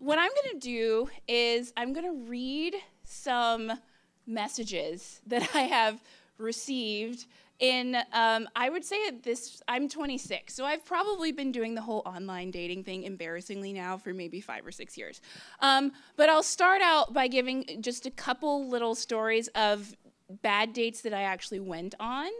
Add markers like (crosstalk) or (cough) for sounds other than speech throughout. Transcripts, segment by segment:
what I'm going to do is I'm going to read some messages (laughs) that I have received in um, i would say at this i'm 26 so i've probably been doing the whole online dating thing embarrassingly now for maybe five or six years. Um, but i'll start out by giving just a couple little stories of bad dates that i actually went on.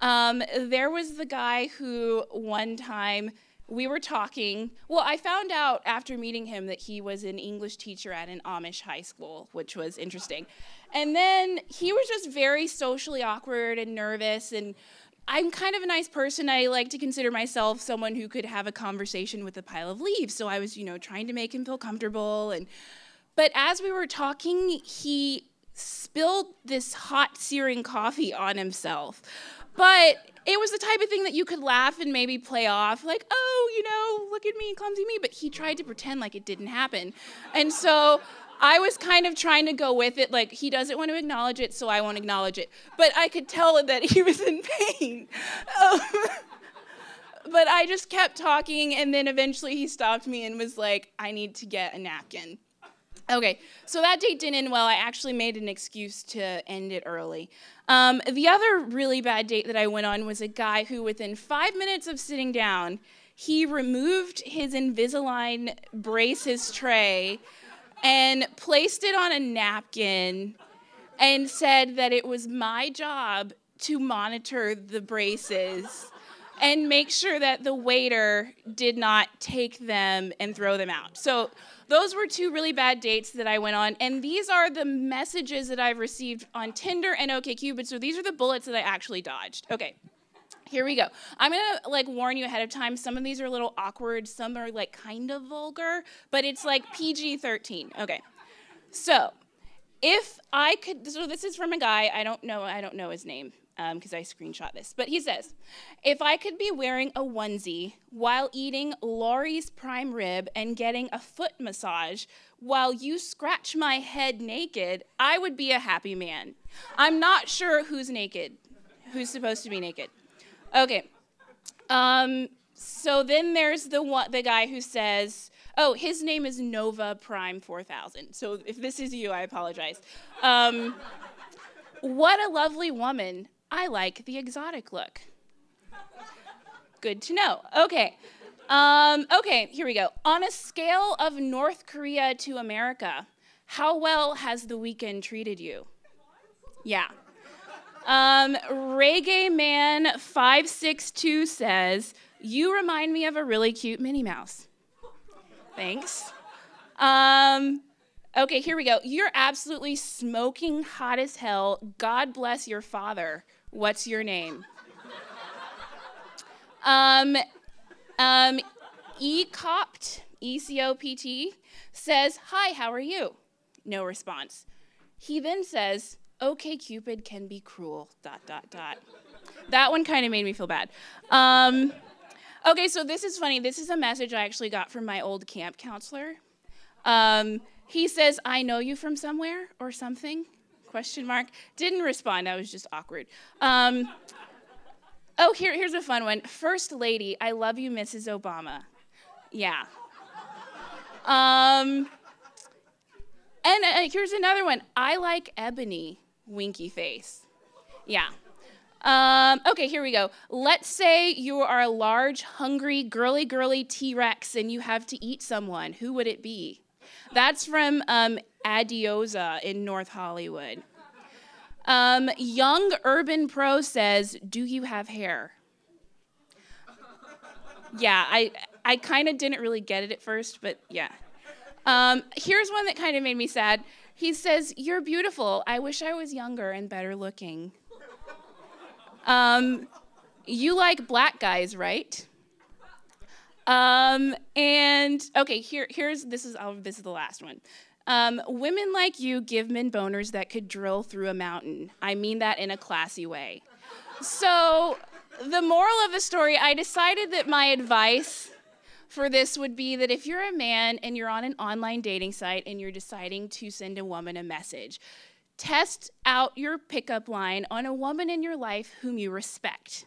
Um, there was the guy who one time we were talking. Well, I found out after meeting him that he was an English teacher at an Amish high school, which was interesting. And then he was just very socially awkward and nervous and I'm kind of a nice person. I like to consider myself someone who could have a conversation with a pile of leaves. So I was, you know, trying to make him feel comfortable and but as we were talking, he spilled this hot searing coffee on himself. But it was the type of thing that you could laugh and maybe play off, like, oh, you know, look at me, clumsy me. But he tried to pretend like it didn't happen. And so I was kind of trying to go with it, like, he doesn't want to acknowledge it, so I won't acknowledge it. But I could tell that he was in pain. (laughs) But I just kept talking, and then eventually he stopped me and was like, I need to get a napkin. Okay, so that date didn't end well. I actually made an excuse to end it early. Um, the other really bad date that I went on was a guy who, within five minutes of sitting down, he removed his Invisalign braces tray and placed it on a napkin and said that it was my job to monitor the braces and make sure that the waiter did not take them and throw them out. So those were two really bad dates that I went on, and these are the messages that I've received on Tinder and OkCupid. So these are the bullets that I actually dodged. Okay. Here we go. I'm gonna like warn you ahead of time. Some of these are a little awkward. Some are like kind of vulgar, but it's like PG-13. Okay. So, if I could, so this is from a guy. I don't know. I don't know his name because um, I screenshot this. But he says, if I could be wearing a onesie while eating Lawry's prime rib and getting a foot massage while you scratch my head naked, I would be a happy man. I'm not sure who's naked, who's supposed to be naked. Okay. Um, so then there's the one, the guy who says, oh, his name is Nova Prime 4000. So if this is you, I apologize. Um, what a lovely woman. I like the exotic look. Good to know. Okay. Um, okay, here we go. On a scale of North Korea to America, how well has the weekend treated you? Yeah. Um, Reggae Man 562 says, You remind me of a really cute Minnie Mouse. Thanks. Um, okay, here we go. You're absolutely smoking hot as hell. God bless your father. What's your name? um, um, ecopt, E-C-O-P-T, says, Hi, how are you? No response. He then says, Okay, Cupid can be cruel, dot, dot, dot. that one kind of made me feel bad. Um, okay, so this is funny. This is a message I actually got from my old camp counselor. Um, he says, I know you from somewhere or something question mark. Didn't respond. I was just awkward. Um, oh, here, here's a fun one. First lady, I love you, Mrs. Obama. Yeah. Um, and uh, here's another one. I like ebony, winky face. Yeah. Um, okay, here we go. Let's say you are a large, hungry, girly, girly T Rex and you have to eat someone. Who would it be? That's from um, Adiosa in North Hollywood. Um, Young Urban Pro says, "Do you have hair?" Yeah, I I kind of didn't really get it at first, but yeah. Um, here's one that kind of made me sad. He says, "You're beautiful. I wish I was younger and better looking." Um, you like black guys, right? Um, and okay, here here's this is oh, this is the last one. Um, women like you give men boners that could drill through a mountain. I mean that in a classy way. So, the moral of the story, I decided that my advice for this would be that if you're a man and you're on an online dating site and you're deciding to send a woman a message, test out your pickup line on a woman in your life whom you respect.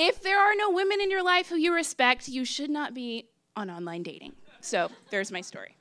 If there are no women in your life who you respect, you should not be on online dating. So, there's my story.